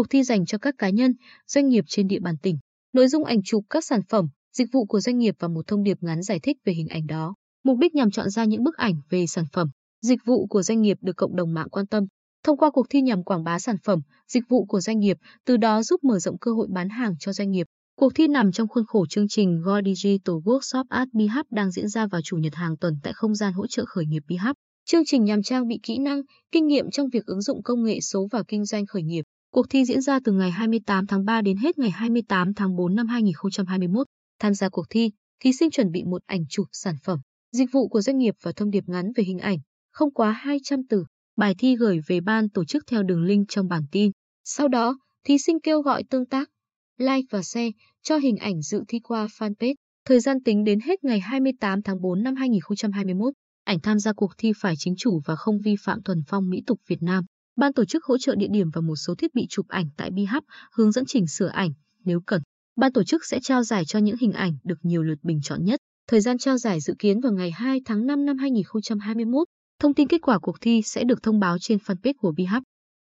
cuộc thi dành cho các cá nhân, doanh nghiệp trên địa bàn tỉnh. Nội dung ảnh chụp các sản phẩm, dịch vụ của doanh nghiệp và một thông điệp ngắn giải thích về hình ảnh đó. Mục đích nhằm chọn ra những bức ảnh về sản phẩm, dịch vụ của doanh nghiệp được cộng đồng mạng quan tâm. Thông qua cuộc thi nhằm quảng bá sản phẩm, dịch vụ của doanh nghiệp, từ đó giúp mở rộng cơ hội bán hàng cho doanh nghiệp. Cuộc thi nằm trong khuôn khổ chương trình Go Digital Workshop at BHub đang diễn ra vào chủ nhật hàng tuần tại không gian hỗ trợ khởi nghiệp BHub. Chương trình nhằm trang bị kỹ năng, kinh nghiệm trong việc ứng dụng công nghệ số vào kinh doanh khởi nghiệp. Cuộc thi diễn ra từ ngày 28 tháng 3 đến hết ngày 28 tháng 4 năm 2021. Tham gia cuộc thi, thí sinh chuẩn bị một ảnh chụp sản phẩm, dịch vụ của doanh nghiệp và thông điệp ngắn về hình ảnh, không quá 200 từ. Bài thi gửi về ban tổ chức theo đường link trong bản tin. Sau đó, thí sinh kêu gọi tương tác, like và share cho hình ảnh dự thi qua fanpage. Thời gian tính đến hết ngày 28 tháng 4 năm 2021. Ảnh tham gia cuộc thi phải chính chủ và không vi phạm thuần phong mỹ tục Việt Nam. Ban tổ chức hỗ trợ địa điểm và một số thiết bị chụp ảnh tại BH, hướng dẫn chỉnh sửa ảnh nếu cần. Ban tổ chức sẽ trao giải cho những hình ảnh được nhiều lượt bình chọn nhất. Thời gian trao giải dự kiến vào ngày 2 tháng 5 năm 2021. Thông tin kết quả cuộc thi sẽ được thông báo trên fanpage của BH.